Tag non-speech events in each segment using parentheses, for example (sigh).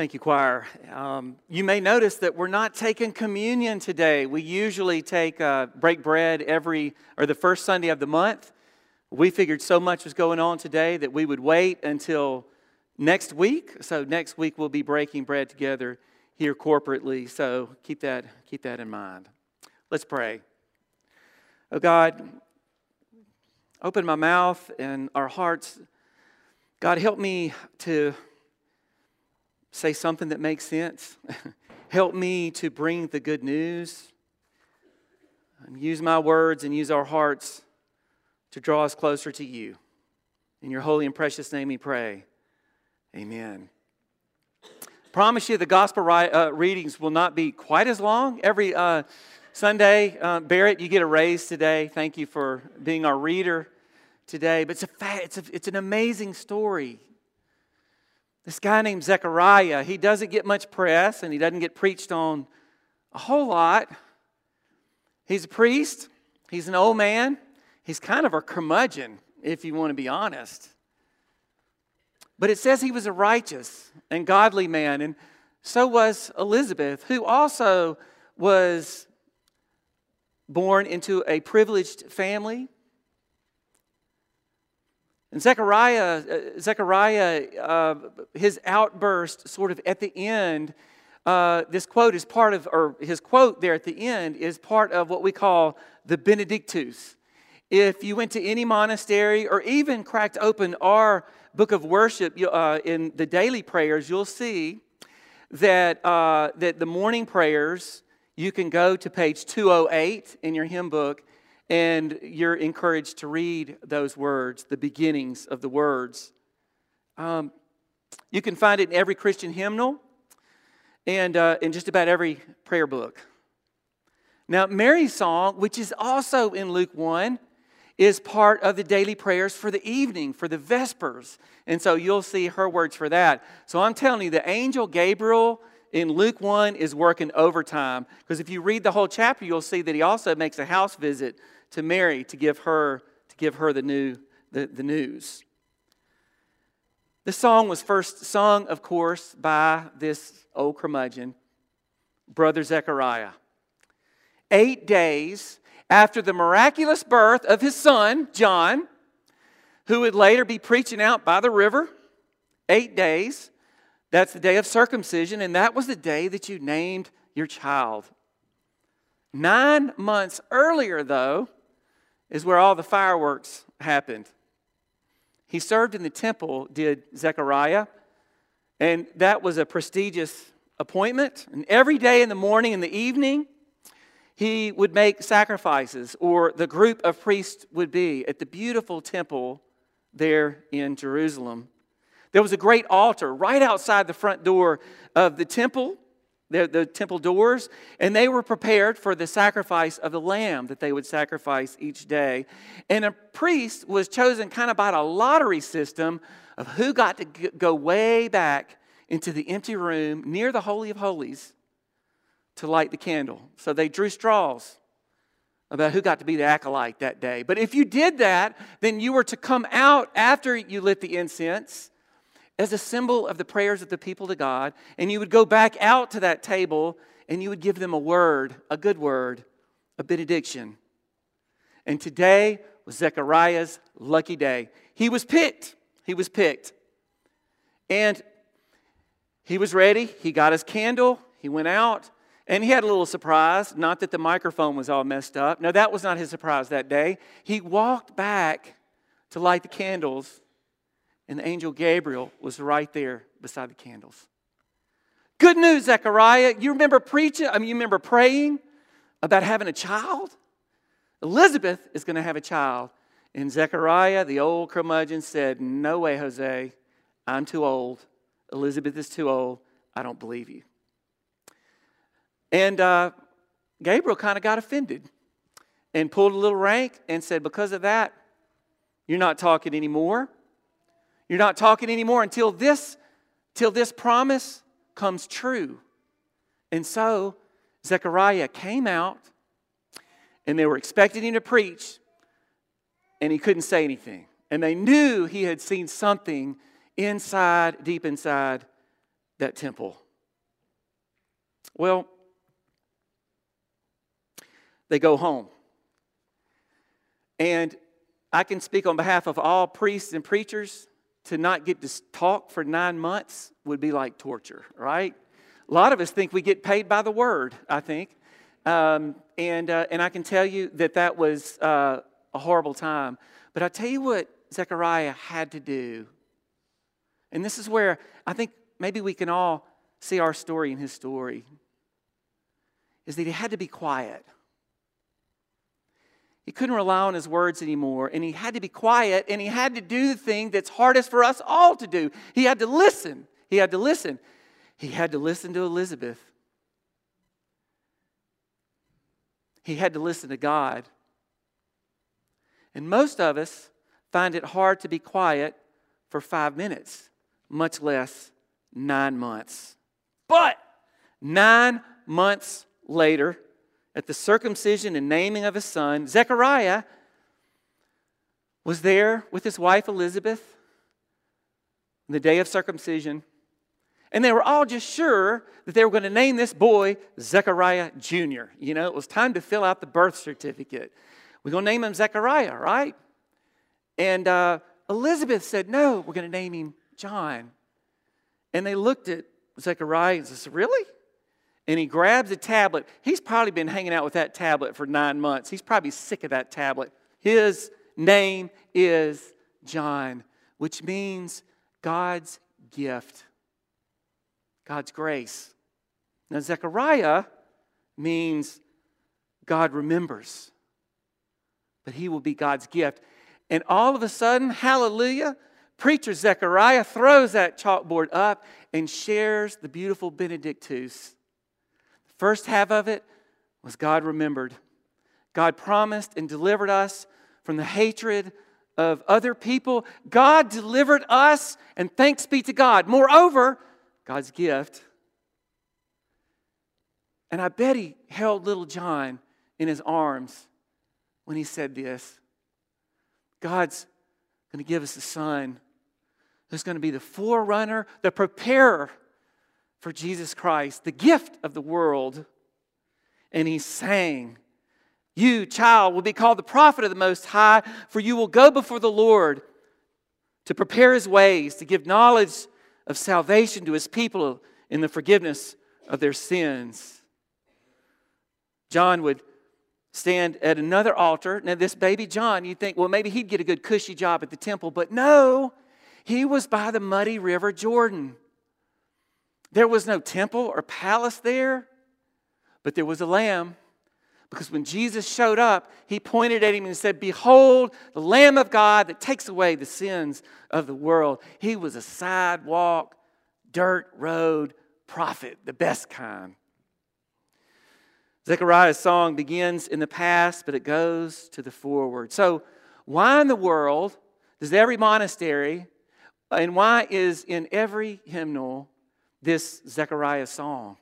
Thank you, choir. Um, you may notice that we're not taking communion today. We usually take uh, break bread every or the first Sunday of the month. We figured so much was going on today that we would wait until next week. So next week we'll be breaking bread together here corporately. So keep that keep that in mind. Let's pray. Oh God, open my mouth and our hearts. God, help me to say something that makes sense. (laughs) Help me to bring the good news. And Use my words and use our hearts to draw us closer to you. In your holy and precious name we pray. Amen. Promise you the gospel ri- uh, readings will not be quite as long. Every uh, Sunday, uh, Barrett, you get a raise today. Thank you for being our reader today. But it's, a fa- it's, a, it's an amazing story. This guy named Zechariah, he doesn't get much press and he doesn't get preached on a whole lot. He's a priest, he's an old man, he's kind of a curmudgeon, if you want to be honest. But it says he was a righteous and godly man, and so was Elizabeth, who also was born into a privileged family. And Zechariah, uh, Zechariah uh, his outburst sort of at the end, uh, this quote is part of, or his quote there at the end is part of what we call the Benedictus. If you went to any monastery or even cracked open our book of worship uh, in the daily prayers, you'll see that, uh, that the morning prayers, you can go to page 208 in your hymn book and you're encouraged to read those words, the beginnings of the words. Um, you can find it in every Christian hymnal and uh, in just about every prayer book. Now, Mary's song, which is also in Luke 1, is part of the daily prayers for the evening, for the Vespers. And so you'll see her words for that. So I'm telling you, the angel Gabriel in Luke 1 is working overtime. Because if you read the whole chapter, you'll see that he also makes a house visit to Mary to give her, to give her the, new, the, the news. The song was first sung, of course, by this old curmudgeon, Brother Zechariah. Eight days after the miraculous birth of his son, John, who would later be preaching out by the river, eight days. That's the day of circumcision, and that was the day that you named your child. Nine months earlier, though, is where all the fireworks happened. He served in the temple, did Zechariah, and that was a prestigious appointment. And every day in the morning and the evening, he would make sacrifices, or the group of priests would be at the beautiful temple there in Jerusalem. There was a great altar right outside the front door of the temple the, the temple doors, and they were prepared for the sacrifice of the lamb that they would sacrifice each day. And a priest was chosen kind of by a lottery system of who got to go way back into the empty room near the Holy of Holies to light the candle. So they drew straws about who got to be the acolyte that day. But if you did that, then you were to come out after you lit the incense as a symbol of the prayers of the people to God, and you would go back out to that table and you would give them a word, a good word, a benediction. And today was Zechariah's lucky day. He was picked. He was picked. And he was ready. He got his candle. He went out. And he had a little surprise. Not that the microphone was all messed up. No, that was not his surprise that day. He walked back to light the candles and the angel Gabriel was right there beside the candles. Good news, Zechariah. You remember preaching, I mean, you remember praying about having a child? Elizabeth is going to have a child. And Zechariah, the old curmudgeon, said, No way, Jose. I'm too old. Elizabeth is too old. I don't believe you. And uh, Gabriel kind of got offended and pulled a little rank and said, Because of that, you're not talking anymore. You're not talking anymore until this, till this promise comes true. And so Zechariah came out, and they were expecting him to preach, and he couldn't say anything. And they knew he had seen something inside, deep inside that temple? Well, they go home. And I can speak on behalf of all priests and preachers to not get to talk for nine months would be like torture, right? A lot of us think we get paid by the word, I think. Um, and, uh, and I can tell you that that was uh, a horrible time. But I tell you what Zechariah had to do. And this is where I think maybe we can all see our story in his story is that he had to be quiet. He couldn't rely on his words anymore, and he had to be quiet, and he had to do the thing that's hardest for us all to do. He had to listen. He had to listen. He had to listen to Elizabeth. He had to listen to God. And most of us find it hard to be quiet for five minutes, much less nine months. But nine months later, at the circumcision and naming of his son, Zechariah was there with his wife Elizabeth on the day of circumcision. And they were all just sure that they were going to name this boy Zechariah Jr. You know, it was time to fill out the birth certificate. We're going to name him Zechariah, right? And uh, Elizabeth said, No, we're going to name him John. And they looked at Zechariah and said, Really? And he grabs a tablet. He's probably been hanging out with that tablet for nine months. He's probably sick of that tablet. His name is John, which means God's gift, God's grace. Now, Zechariah means God remembers, but he will be God's gift. And all of a sudden, hallelujah, preacher Zechariah throws that chalkboard up and shares the beautiful Benedictus. First half of it was God remembered. God promised and delivered us from the hatred of other people. God delivered us, and thanks be to God. Moreover, God's gift. And I bet he held little John in his arms when he said this God's going to give us a son who's going to be the forerunner, the preparer for Jesus Christ, the gift of the world. And he sang, You, child, will be called the prophet of the Most High, for you will go before the Lord to prepare his ways, to give knowledge of salvation to his people in the forgiveness of their sins. John would stand at another altar. Now, this baby John, you'd think, well, maybe he'd get a good cushy job at the temple, but no, he was by the muddy river Jordan. There was no temple or palace there, but there was a lamb. Because when Jesus showed up, he pointed at him and said, Behold, the Lamb of God that takes away the sins of the world. He was a sidewalk, dirt road prophet, the best kind. Zechariah's song begins in the past, but it goes to the forward. So, why in the world does every monastery and why is in every hymnal this Zechariah song?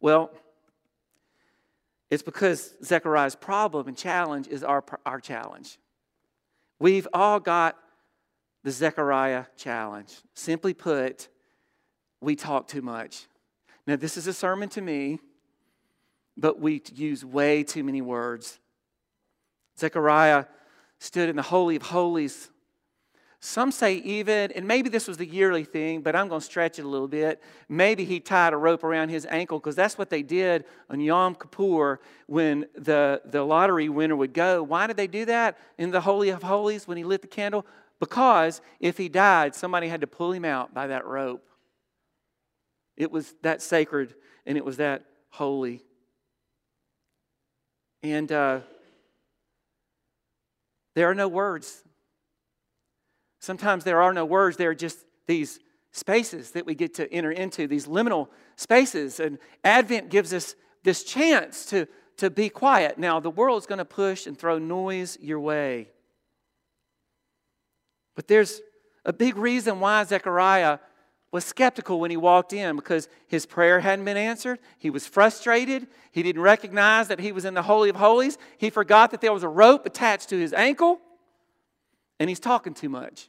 Well, it's because Zechariah's problem and challenge is our, our challenge. We've all got the Zechariah challenge. Simply put, we talk too much. Now, this is a sermon to me but we use way too many words. Zechariah stood in the Holy of Holies. Some say even, and maybe this was the yearly thing, but I'm going to stretch it a little bit. Maybe he tied a rope around his ankle because that's what they did on Yom Kippur when the, the lottery winner would go. Why did they do that in the Holy of Holies when he lit the candle? Because if he died, somebody had to pull him out by that rope. It was that sacred and it was that holy. And uh, there are no words. Sometimes there are no words, there are just these spaces that we get to enter into, these liminal spaces. And Advent gives us this chance to, to be quiet. Now, the world's going to push and throw noise your way. But there's a big reason why Zechariah was skeptical when he walked in because his prayer hadn't been answered. He was frustrated. He didn't recognize that he was in the Holy of Holies. He forgot that there was a rope attached to his ankle. And he's talking too much.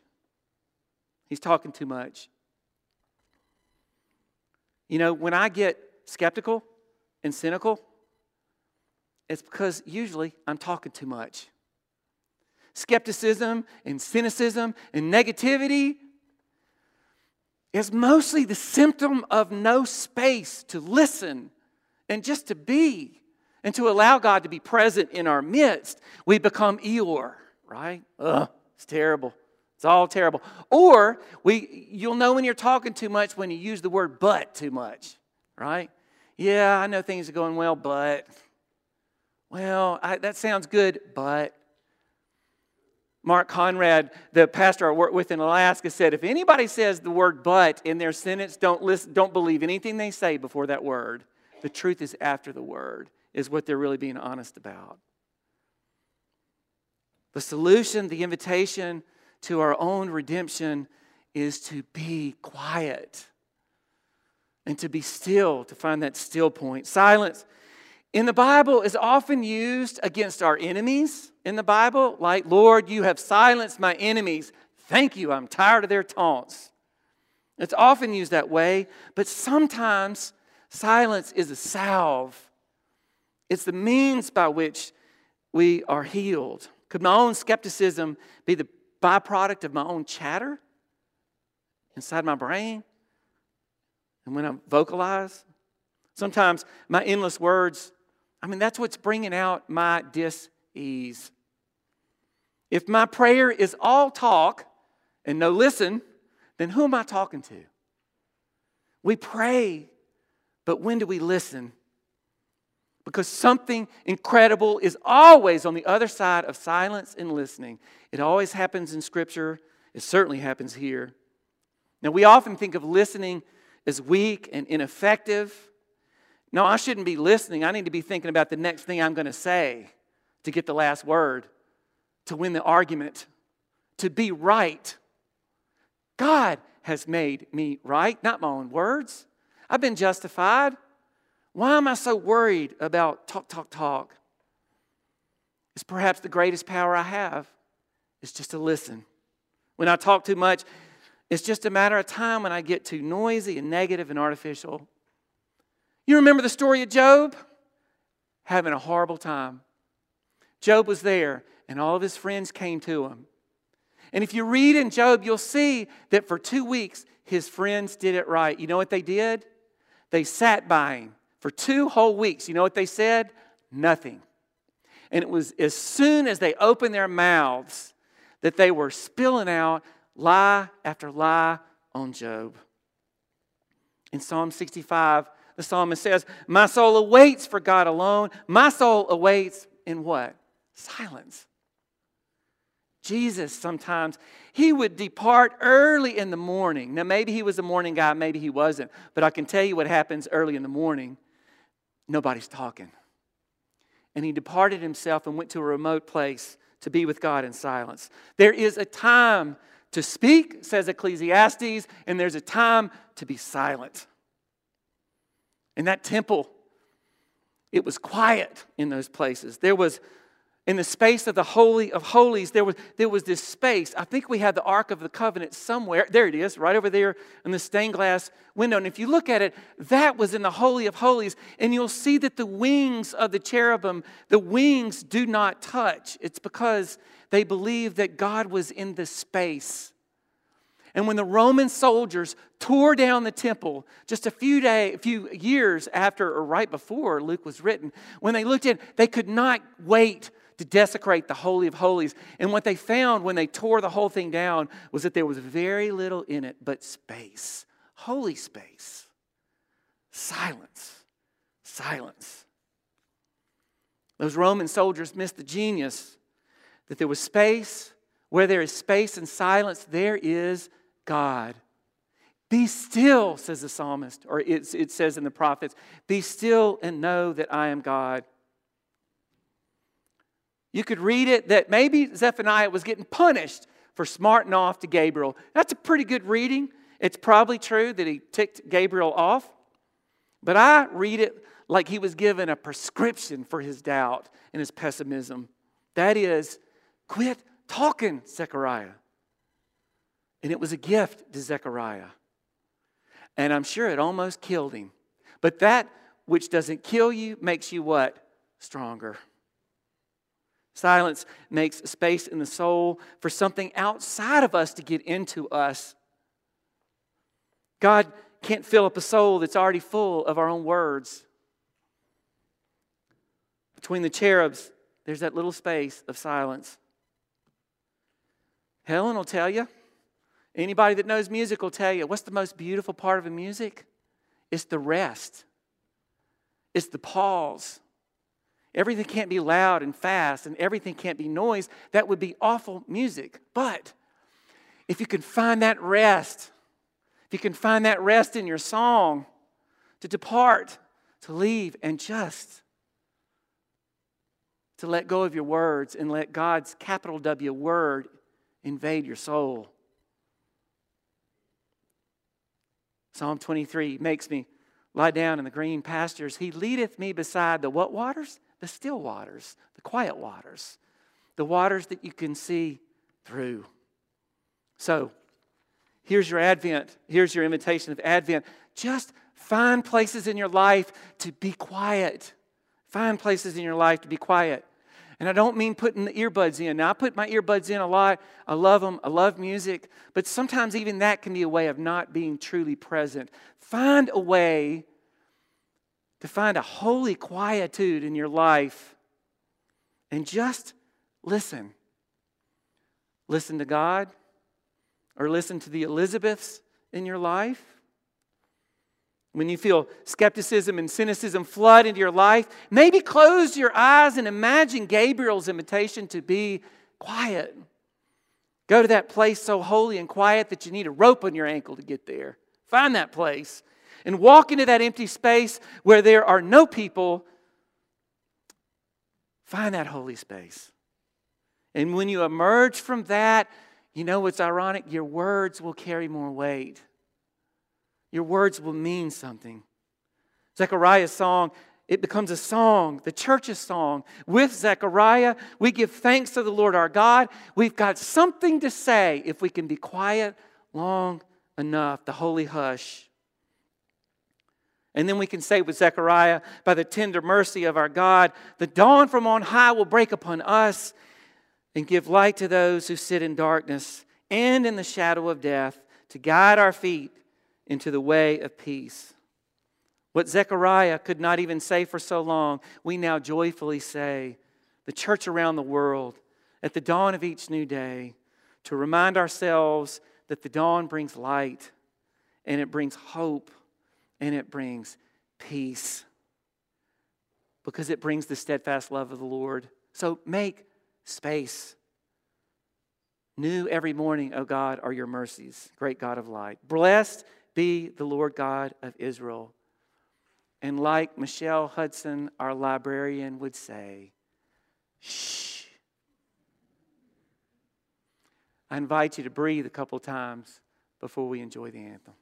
He's talking too much. You know, when I get skeptical and cynical, it's because usually I'm talking too much. Skepticism and cynicism and negativity is mostly the symptom of no space to listen and just to be and to allow God to be present in our midst. We become Eeyore, right? Ugh, it's terrible. It's all terrible. Or we, you'll know when you're talking too much when you use the word but too much, right? Yeah, I know things are going well, but, well, I, that sounds good, but. Mark Conrad, the pastor I work with in Alaska, said if anybody says the word but in their sentence, don't, listen, don't believe anything they say before that word. The truth is after the word, is what they're really being honest about. The solution, the invitation to our own redemption is to be quiet and to be still, to find that still point. Silence in the Bible is often used against our enemies in the Bible, like, Lord, you have silenced my enemies. Thank you, I'm tired of their taunts. It's often used that way, but sometimes silence is a salve. It's the means by which we are healed. Could my own skepticism be the byproduct of my own chatter inside my brain? And when I vocalize? Sometimes my endless words I mean, that's what's bringing out my dis ease. If my prayer is all talk and no listen, then who am I talking to? We pray, but when do we listen? Because something incredible is always on the other side of silence and listening. It always happens in Scripture, it certainly happens here. Now, we often think of listening as weak and ineffective. No, I shouldn't be listening. I need to be thinking about the next thing I'm going to say to get the last word, to win the argument, to be right. God has made me right, not my own words. I've been justified. Why am I so worried about talk, talk, talk? It's perhaps the greatest power I have is just to listen. When I talk too much, it's just a matter of time when I get too noisy and negative and artificial. You remember the story of Job? Having a horrible time. Job was there, and all of his friends came to him. And if you read in Job, you'll see that for two weeks, his friends did it right. You know what they did? They sat by him for two whole weeks. You know what they said? Nothing. And it was as soon as they opened their mouths that they were spilling out lie after lie on Job. In Psalm 65, the psalmist says, My soul awaits for God alone. My soul awaits in what? Silence. Jesus sometimes, he would depart early in the morning. Now, maybe he was a morning guy, maybe he wasn't, but I can tell you what happens early in the morning. Nobody's talking. And he departed himself and went to a remote place to be with God in silence. There is a time to speak, says Ecclesiastes, and there's a time to be silent. In that temple, it was quiet in those places. There was, in the space of the Holy of Holies, there was, there was this space. I think we had the Ark of the Covenant somewhere. There it is, right over there in the stained glass window. And if you look at it, that was in the Holy of Holies. And you'll see that the wings of the cherubim, the wings do not touch. It's because they believed that God was in the space and when the Roman soldiers tore down the temple just a few day, a few years after or right before Luke was written, when they looked in, they could not wait to desecrate the Holy of Holies. And what they found when they tore the whole thing down was that there was very little in it but space, holy space, silence, silence. Those Roman soldiers missed the genius that there was space. Where there is space and silence, there is God. Be still, says the psalmist, or it, it says in the prophets, be still and know that I am God. You could read it that maybe Zephaniah was getting punished for smarting off to Gabriel. That's a pretty good reading. It's probably true that he ticked Gabriel off, but I read it like he was given a prescription for his doubt and his pessimism. That is, quit talking, Zechariah. And it was a gift to Zechariah. And I'm sure it almost killed him. But that which doesn't kill you makes you what? Stronger. Silence makes space in the soul for something outside of us to get into us. God can't fill up a soul that's already full of our own words. Between the cherubs, there's that little space of silence. Helen will tell you. Anybody that knows music will tell you what's the most beautiful part of a music? It's the rest, it's the pause. Everything can't be loud and fast, and everything can't be noise. That would be awful music. But if you can find that rest, if you can find that rest in your song, to depart, to leave, and just to let go of your words and let God's capital W word invade your soul. Psalm 23 makes me lie down in the green pastures. He leadeth me beside the what waters? The still waters, the quiet waters, the waters that you can see through. So, here's your Advent. Here's your invitation of Advent. Just find places in your life to be quiet. Find places in your life to be quiet. And I don't mean putting the earbuds in. Now, I put my earbuds in a lot. I love them. I love music. But sometimes even that can be a way of not being truly present. Find a way to find a holy quietude in your life and just listen. Listen to God or listen to the Elizabeths in your life when you feel skepticism and cynicism flood into your life, maybe close your eyes and imagine Gabriel's invitation to be quiet. Go to that place so holy and quiet that you need a rope on your ankle to get there. Find that place and walk into that empty space where there are no people. Find that holy space. And when you emerge from that, you know what's ironic? Your words will carry more weight. Your words will mean something. Zechariah's song, it becomes a song, the church's song. With Zechariah, we give thanks to the Lord our God. We've got something to say if we can be quiet long enough, the holy hush. And then we can say with Zechariah, by the tender mercy of our God, the dawn from on high will break upon us and give light to those who sit in darkness and in the shadow of death, to guide our feet into the way of peace. What Zechariah could not even say for so long, we now joyfully say, the church around the world, at the dawn of each new day, to remind ourselves that the dawn brings light and it brings hope and it brings peace because it brings the steadfast love of the Lord. So make space. New every morning, O God, are your mercies, great God of light. Blessed be the Lord God of Israel. And like Michelle Hudson, our librarian, would say, shh. I invite you to breathe a couple times before we enjoy the anthem.